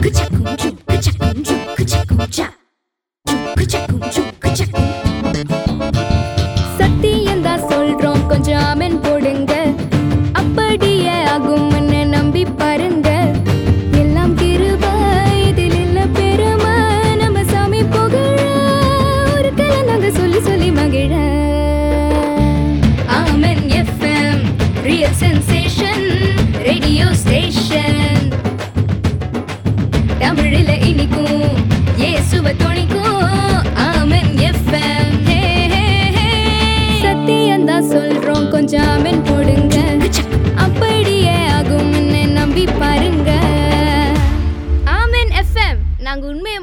그자 공주 그자 공주 그자 공자 공주 그자 공주 그자 공주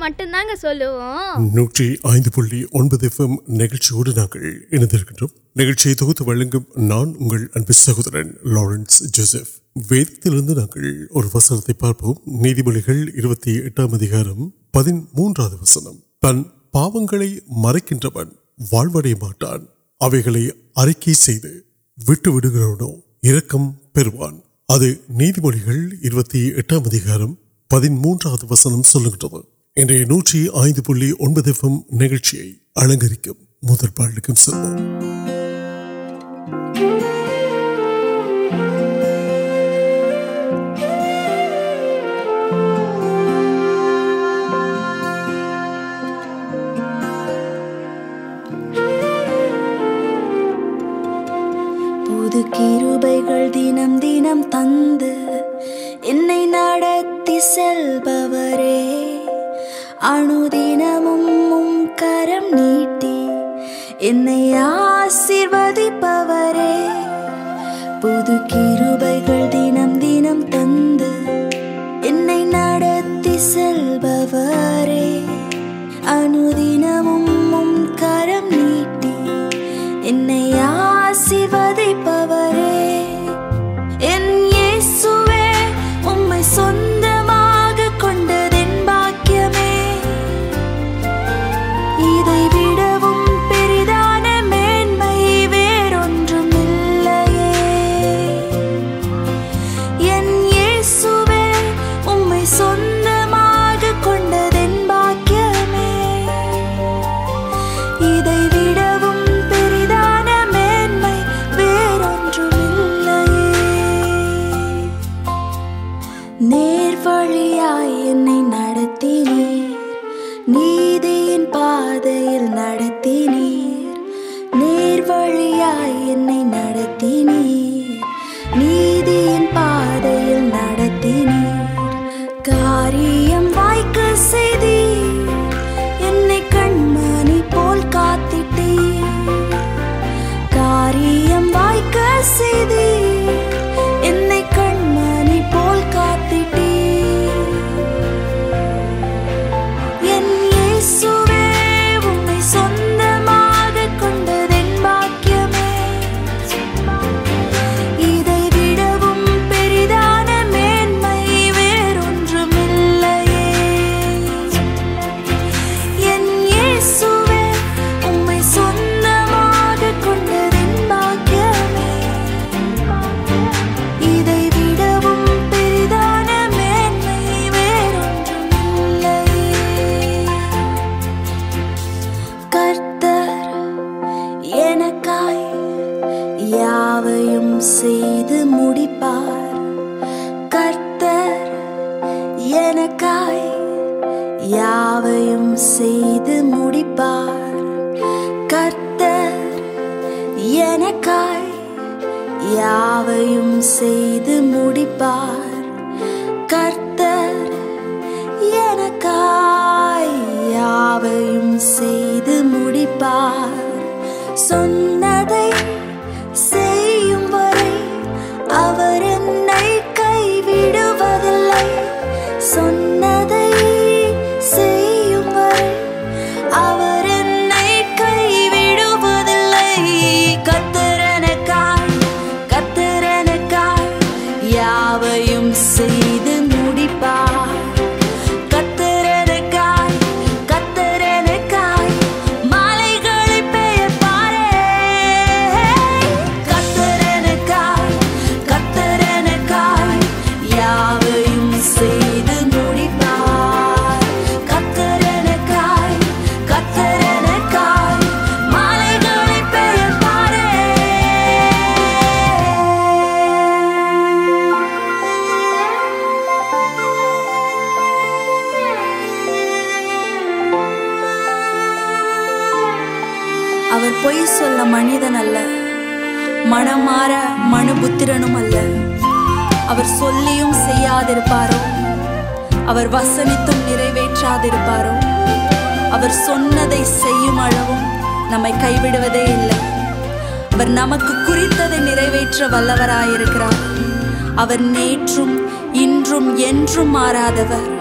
مٹم سہول مدار مجھے இன்றைய நூற்றி ஐந்து புள்ளி ஒன்பது எஃப்எம் நிகழ்ச்சியை அலங்கரிக்கும் رٹی آشروک روپی پھر دینم دینم تند سو پہل نیو یا نادی ن você. نمک نلو مارد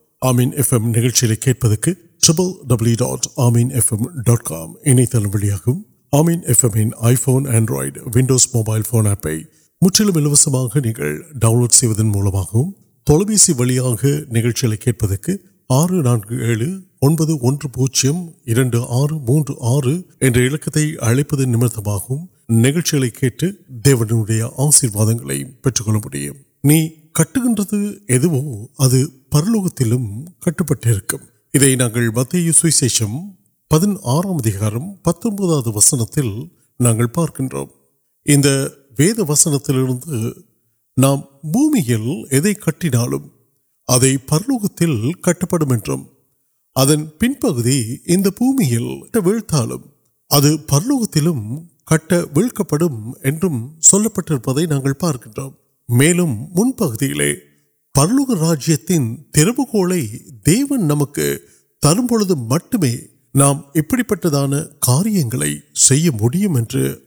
ஆமீன் எஃப்எம் நிகழ்ச்சிகளை கேட்பதற்கு triple W dot Ameen FM dot com இணையதளம் வழியாகவும் ஆமீன் எஃப்எம்மின் iPhone Android Windows mobile phone ஆப்பை முற்றிலும் இலவசமாக நீங்கள் டவுன்லோட் செய்வதன் மூலமாகவும் தொலைபேசி வழியாக நிகழ்ச்சிகளை கேட்பதற்கு ஆறு நான்கு ஏழு ஒன்பது ஒன்று பூஜ்ஜியம் இரண்டு ஆறு மூன்று ஆறு என்ற இலக்கத்தை அழைப்பது நிமித்தமாகவும் நிகழ்ச்சிகளை கேட்டு தேவனுடைய ஆசீர்வாதங்களை பெற்றுக்கொள்ள முடியும் நீ கட்டுகின்றது எதுவோ அது பரலோகத்திலும் கட்டுப்பட்டிருக்கும் இதை நாங்கள் மத்திய சுவிசேஷம் பதினாறாம் அதிகாரம் பத்தொன்பதாவது வசனத்தில் நாங்கள் பார்க்கின்றோம் இந்த வேத வசனத்திலிருந்து நாம் பூமியில் எதை கட்டினாலும் அதை பரலோகத்தில் கட்டப்படும் என்றும் அதன் பின்பகுதி இந்த பூமியில் வீழ்த்தாலும் அது பரலோகத்திலும் கட்ட வீழ்க்கப்படும் என்றும் சொல்லப்பட்டிருப்பதை நாங்கள் பார்க்கின்றோம் மேலும் முன்பகுதியிலே பரலோக ராஜ்யத்தின் திறவுகோலை தேவன் நமக்கு தரும் பொழுது மட்டுமே நாம் இப்படிப்பட்டதான காரியங்களை செய்ய முடியும் என்று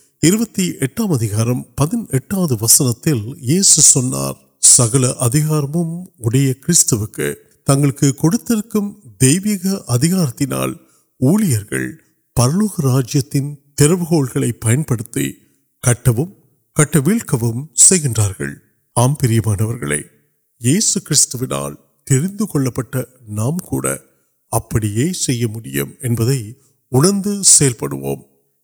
இருபத்தி எட்டாம் அதிகாரம் பதினெட்டாவது வசனத்தில் இயேசு சொன்னார் சகல அதிகாரமும் உடைய கிறிஸ்துவுக்கு தங்களுக்கு கொடுத்திருக்கும் தெய்வீக அதிகாரத்தினால் ஊழியர்கள் பரலோக ராஜ்யத்தின் திறவுகோள்களை பயன்படுத்தி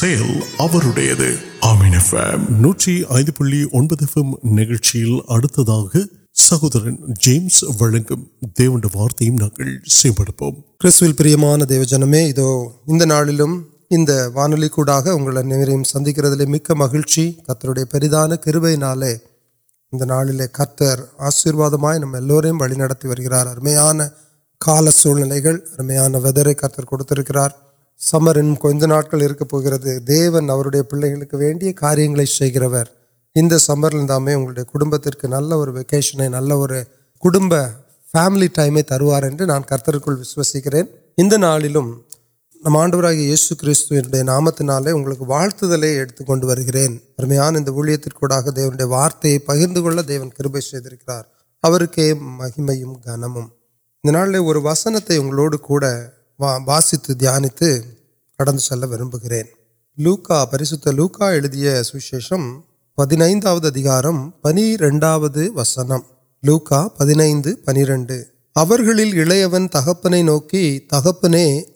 سہوار سندھ مک مہر آشیواد نمن ارمیاں ودرک سمر کو دیون پہ وینیا کاریہ سمر لے بنبت نل اور وکیشنے نل اور ٹائم تروارے نان کل وشکرین آنڈو یس کم تے واضح اترکے مرمانک دیو وارت پک دی مہیم کنم اور وسنتے اگڑک واسیت دانت چل وا پریس لوکایا سوشیشن پہنچ پنڈ وسن لوکا پہ پنر علیہ ون تکپنے نوکی تک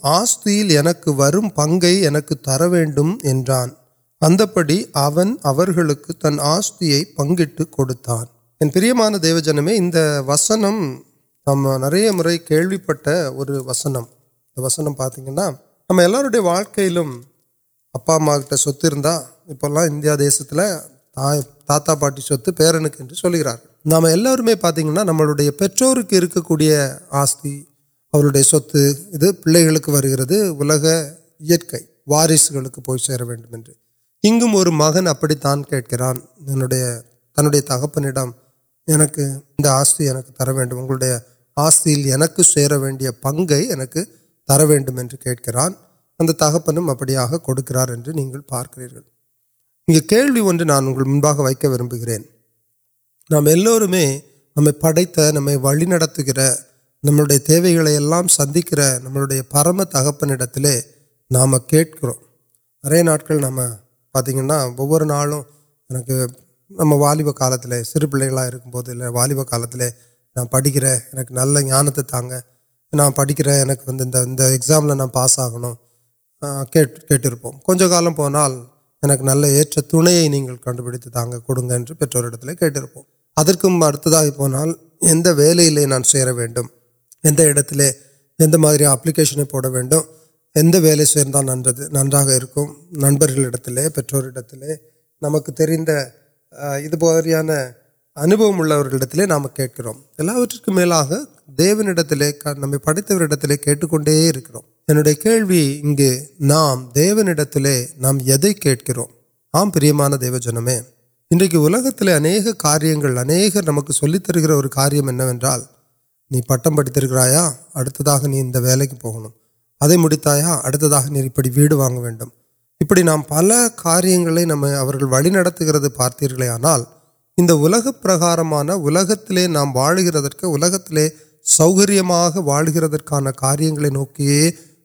آست پن کو تر ومپی تن آست پنٹان دیو جنم انسن نئے کھیل پہ وسن وسا وار سر مہنگے پنکھے تر وغیرہ ابھی کچھ نہیں پارک نانبا وے نام نم پڑتے نمت نئے تیل سندکر نمبر پرم تک تو نام کھو ناٹک نام پتہ وہالب کا سر پایا والیب کا پڑکر ان کو نل یا ت نا پڑکرس نا پسٹرپال پہنل نل ایس کنپڑی تا پورے کھیٹر پڑھتا پونا ول نا سر ویڈیلیاں آپلکیشن پولی سا نا نٹ تے پٹوریٹ تے نمک ادھر اُن کلک میلے دیو نیت نم پڑتی کنٹے انگے نام دیونی نام کم پر نارک نمکر اور کاریہ پٹم پڑتی ویڈ واغ ابھی نام پل کار نمبر والی نارترے آنا انلک پرکاراندے سوکر وال گان کاریہ نوک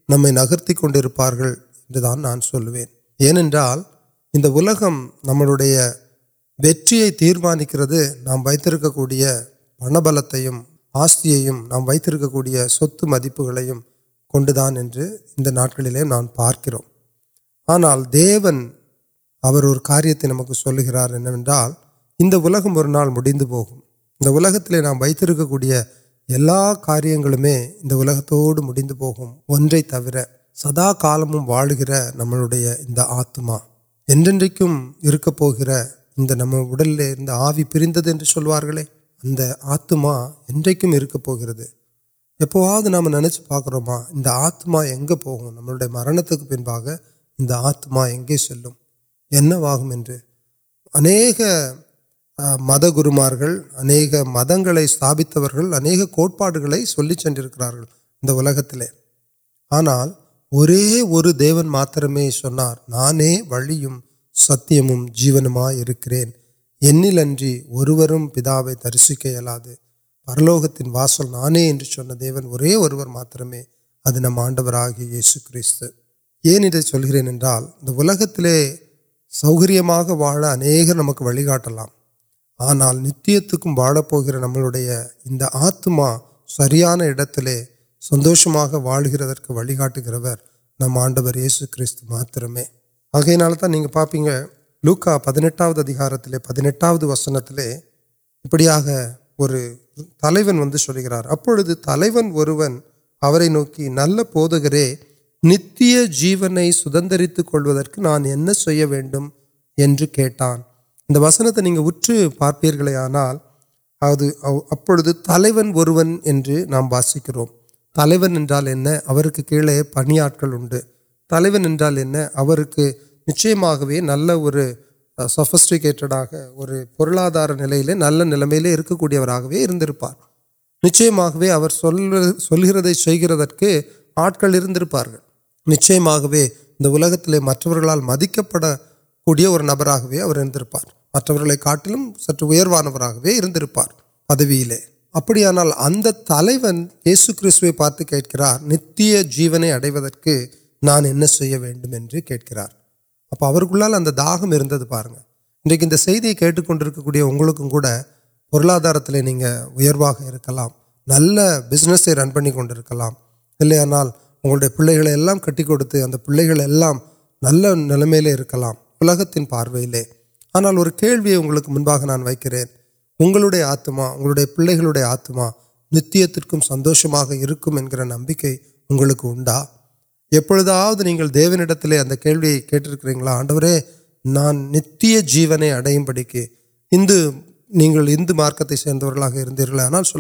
نوپار نان سو ایلکم نمیا تیار نام وقت منبل تم آست نام وقوع سمجھانے نام پارک آنا دیو کار انلکمر پہلک تے نام ویت كوم كو میگھے تبر سدا كہ وال كر نمو یا نملے آی پریندار كلے اب آت ان كو یووا نام ناكر رہا آت پہ نمبر مرنت كے پایا آت وا اہ அஹ், மத குருமார்கள் அநேக மதங்களை ஸ்தாபித்தவர்கள் அநேக கோட்பாடுகளை சொல்லி சென்றிருக்கிறார்கள் இந்த உலகத்திலே ஆனால் ஒரே ஒரு தேவன் மாத்திரமே சொன்னார் நானே வழியும் சத்தியமும் ஜீவனுமாய் இருக்கிறேன் என்னிலன்றி ஒருவரும் பிதாவை தரிசிக்க இயலாது பரலோகத்தின் வாசல் நானே என்று சொன்ன தேவன் ஒரே ஒருவர் மாத்திரமே அது நம் ஆண்டவராகிய آنال نتیہ واڑپ نمت سیاان سندو وال گڑکاگ نم آڈر یہ سو کترمے آگے نال تھی پاپی ہے لوکا پہنٹا تے پہنٹا وسنت ابھی آر تلون ویسا ابھی تلون نوکی نل پہ نتیہ جیونے سو نان سو کھیٹان وسنگ اچھی پارپیان تلوک پنیا تلوک نل سیٹ آگے اور نل نلمکے پچ سو آٹک نش نبراور مطلب سچ اروان پہ ابھی آنا اتنا تلو کار نیونے اڑوکی کھیل دہم پا رہے ہیں کھیل کون اگلکمکا نہیں کرن پڑکل پہ کٹکا نا نلمل پارونا اور منبا نان وی آپ پوڑے آت نمبر سندوشن نمک دیوت کٹ گا آنور جیونے اڑ کے ہندو ہند مارکی سا آنا سو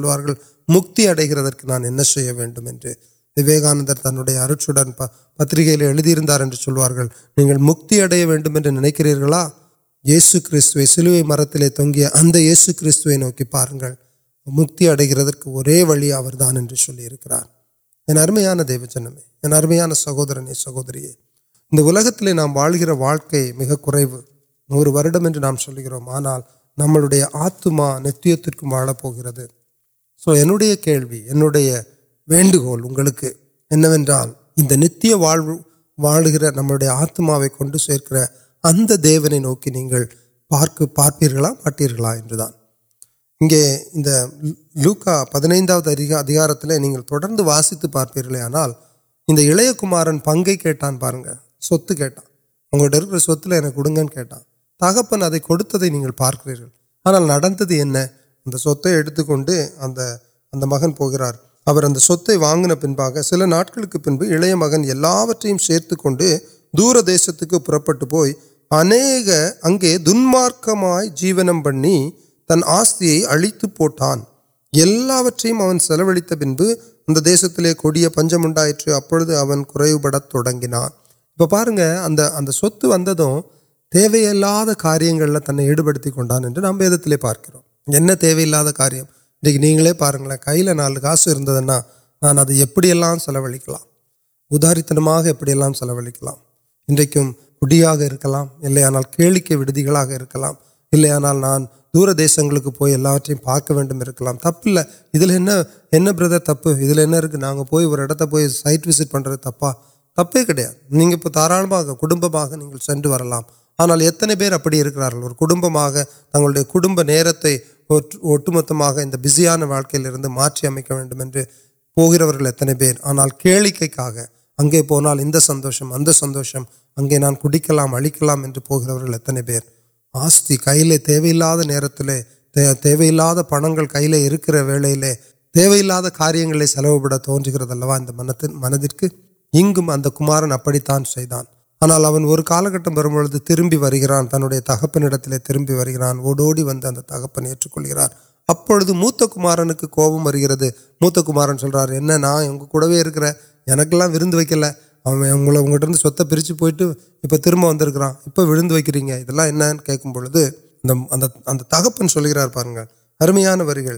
مکتر نان سیمے விவேகானந்தர் தன்னுடைய அருட்சுடன் ப பத்திரிகையில் எழுதியிருந்தார் என்று சொல்வார்கள் நீங்கள் முக்தி அடைய வேண்டும் என்று நினைக்கிறீர்களா இயேசு கிறிஸ்துவை சிலுவை மரத்திலே தொங்கிய அந்த இயேசு கிறிஸ்துவை நோக்கி பாருங்கள் முக்தி அடைகிறதற்கு ஒரே வழி அவர்தான் என்று சொல்லியிருக்கிறார் என் அருமையான தேவஜனமே என் அருமையான சகோதரனே சகோதரியே இந்த உலகத்திலே நாம் வாழ்கிற வாழ்க்கை ونگل نتیہ ول گر نئے آتکرے نوکیل پارپی پا لوکا پہار واسیتی پارپی آنا پنگ کھیٹان پارن کھیٹان اگر کھڑے تک پن کئی پارک آناک مہنگا اور سر ناٹک پنبے مہنٹ سیرک دور دیش پہ پوک اگے دن مارک جیو تن آست اڑتی پوٹان سلوت پنس دے کنچمنڈ ابھی پڑھان ارگی کاریہ ترجیح پارکیلات کاریہ نہیں کئی نال سلوکل سلوکل انڈیا نادی آنا نا دور دیشم پارک ویڈیو تب بردر تپل اور سیٹ وسیٹ پنر تب تب کپ دار کٹ سن وت پھر ابھی اور تک نئے مہسان واقعی لوگ اتنے پھر آنا کھیل کے ان سندو نان کڑکلام عکل اتنے پیر آست نلات پڑن کلے کاریہ سلوپ تونگ اللہ انگارن ابھی تا آنا کٹ وی تنڈے تک اپن تربیان اوڑی ون تک پہننے ایچکار ابو موت کمارک موت کمارک ویکل پرند ویکرین کیل گرار پہمان وریال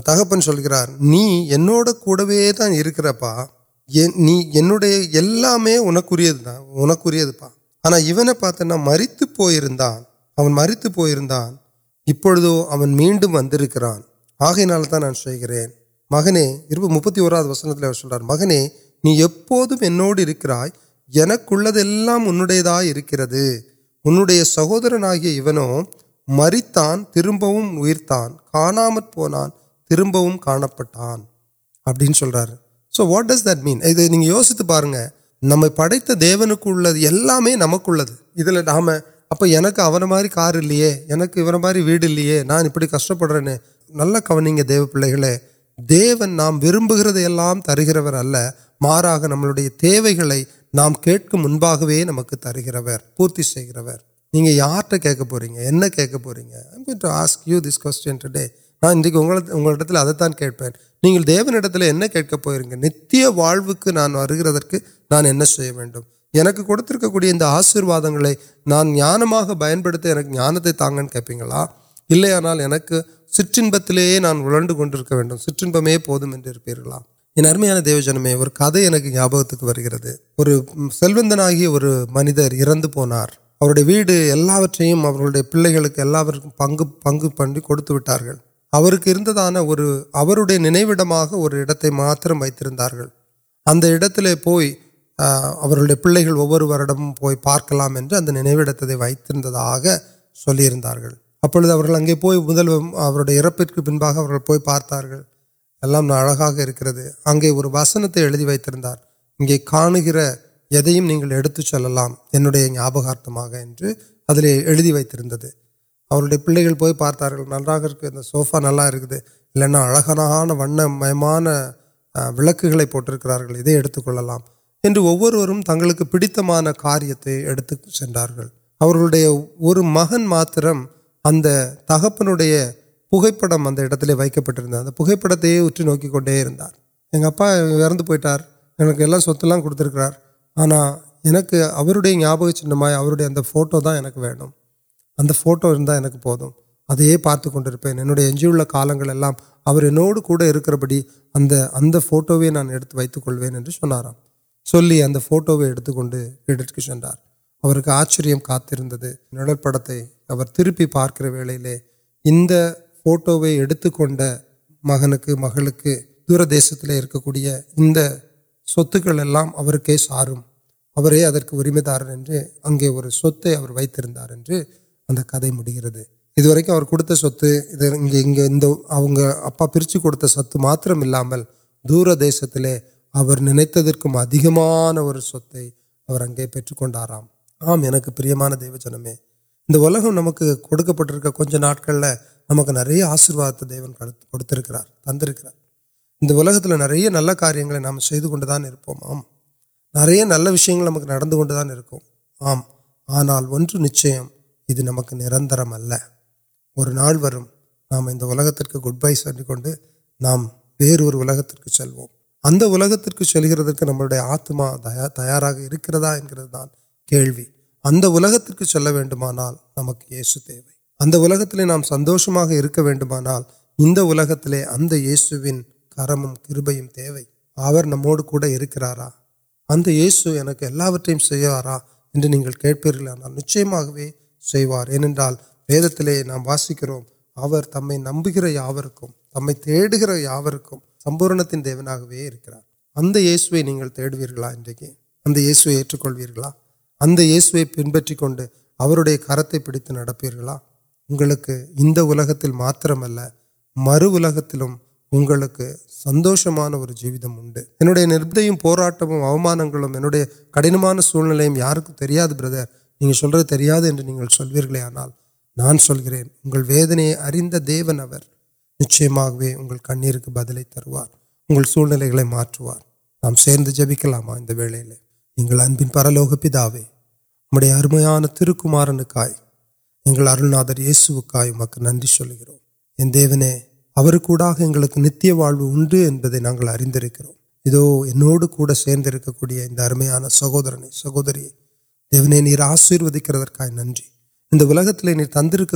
تکپن سلکر نی انرپ نہیں کو پونے پاتت پوئر مریت پوئر ابن میڈم ونکر آگے نالتا نا کہ مغنو وسنت مغن نہیں پوڈر انکر ان سہورن آیا مریتان تربتان کامپان ترپو کا ابرار سو واٹ ڈس دٹ مین یوست پا رہے نم پڑت دیوکے نمک نام اگر مارک کارے مار ویڑے ناپی کشپ نل کم واپس تر گروا نئے تی نام کنبا نمک تر گروپ پورتی یارٹ کن کھین آس کو نیوکردان آشیرواد نان یانگ پیئن یانگ کلے آنا کو سنبت نان ولکن پودھمان یہ ارمیاں دیو جنم اور کدے ذاپت ہے اور سلوند آئی اور منظر پونا ویڑا پھر پن پن پن کو اور نئیتے مترم و پلے گھر وہ پی پارک نئے واقع ابھی مرپک بن باقی پو پارتار اللہ اہ گاور وسنتے اڑی واگ گردی نہیں آپ پہ پارتار نا سوفا نلا ون میم ولکرکم تک پیڑ کاریہ مہنگے پہ پڑھتے وقت پہنچا اچھی نوکر یعنی انٹرام کتر آنا یاپک چین فوٹو دا کو اب فوٹو دا کو پارتک ایجیلوڑک بڑی اگر اب فوٹو نانتکن سام فوٹو ایڈکی چار آچرم کا نڑپڑ پارک ویل فوٹو ایڈ مغرب مغرب دورد سارے ادھر ارمیدارے اگے اور ستے وارے ان کد مجھے ادھر کتنے ابا پرلام دور دیشت نکلوان اور ستے اے آم آمکان دےو جن میں نمک پٹک ناٹک لمک نر آشیواد دیارے نام چیپ آم نل وشی نمک آم آنا نچم نرم و نام ان کے گڈ بائی چاہیے نام ویروت نئے آپ تک ویمان انہیں اتون کرم کم نمکراسوٹرا نہ وی واسک نمبر یا تمہیں یوکر سمپور پنپتی کرتے پیتھ مرکز سندوشن اور جیتم نردیم پورا کڑن سم یا آنا سر نچھل کنیرک بدلے تروارے موار جبکلام پر لوگ پیتا نوٹے ارمیامار یہ سوک مجھے ننگوڑ نتیہ واؤنگ ادو انکری سہور سہوری دیونے آسروکرد ننگ تے تندرک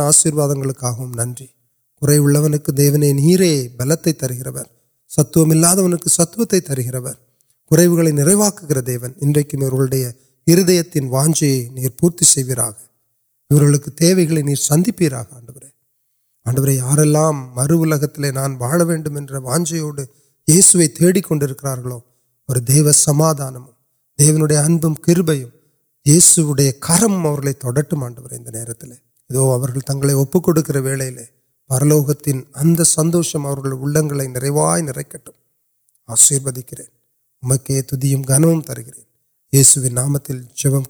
آشیرواد نن کے دیونی بلتے تر گروم کو ستر نوکر ہردیتی واج پورتی سند پیر آڈو آڈر یار مرک نان واڑم ہے واجو تیڑ کومادان தேவனுடைய அன்பும் கிருபையும் இயேசுவுடைய கரம் அவர்களை தொடட்டும் ஆண்டவர் இந்த நேரத்தில் இதோ அவர்கள் தங்களை ஒப்புக் கொடுக்கிற வேளையிலே பரலோகத்தின் அந்த சந்தோஷம் அவர்கள் உள்ளங்களை நிறைவாய் நிறைக்கட்டும் ஆசீர்வதிக்கிறேன் உமக்கே துதியும் கனமும் தருகிறேன் இயேசுவின் நாமத்தில் ஜெபம்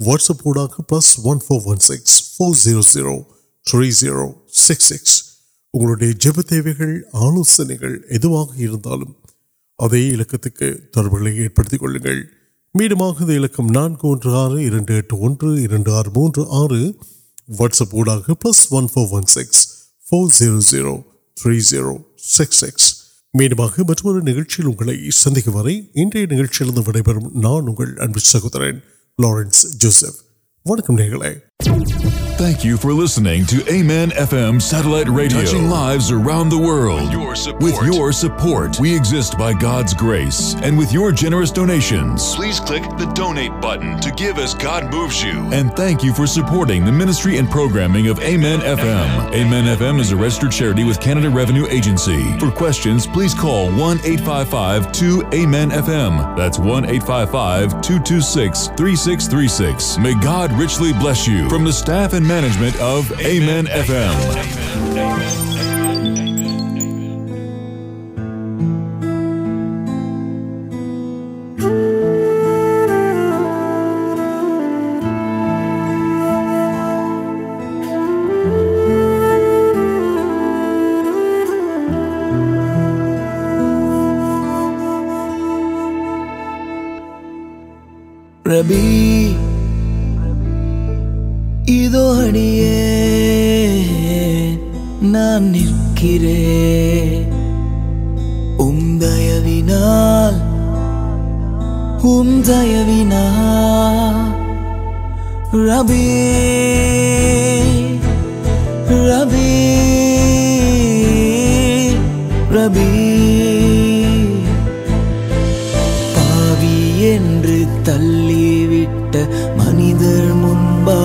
جب آلو میڈم نو موجود آرٹس پن سکس سکس میڈم مطلب سندھ ان سہوتر لارنس جوسف وڑکے Thank you for listening to Amen FM Satellite Radio. Touching lives around the world. With your support, we exist by God's grace. And with your generous donations, please click the donate button to give as God moves you. And thank you for supporting the ministry and programming of Amen FM. Amen FM is a registered charity with Canada Revenue Agency. For questions, please call 1 855 2 Amen FM. That's 1 855 226 3636. May God richly bless you. From the staff and management of M F ربی رب تل من پہ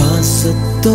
اے تو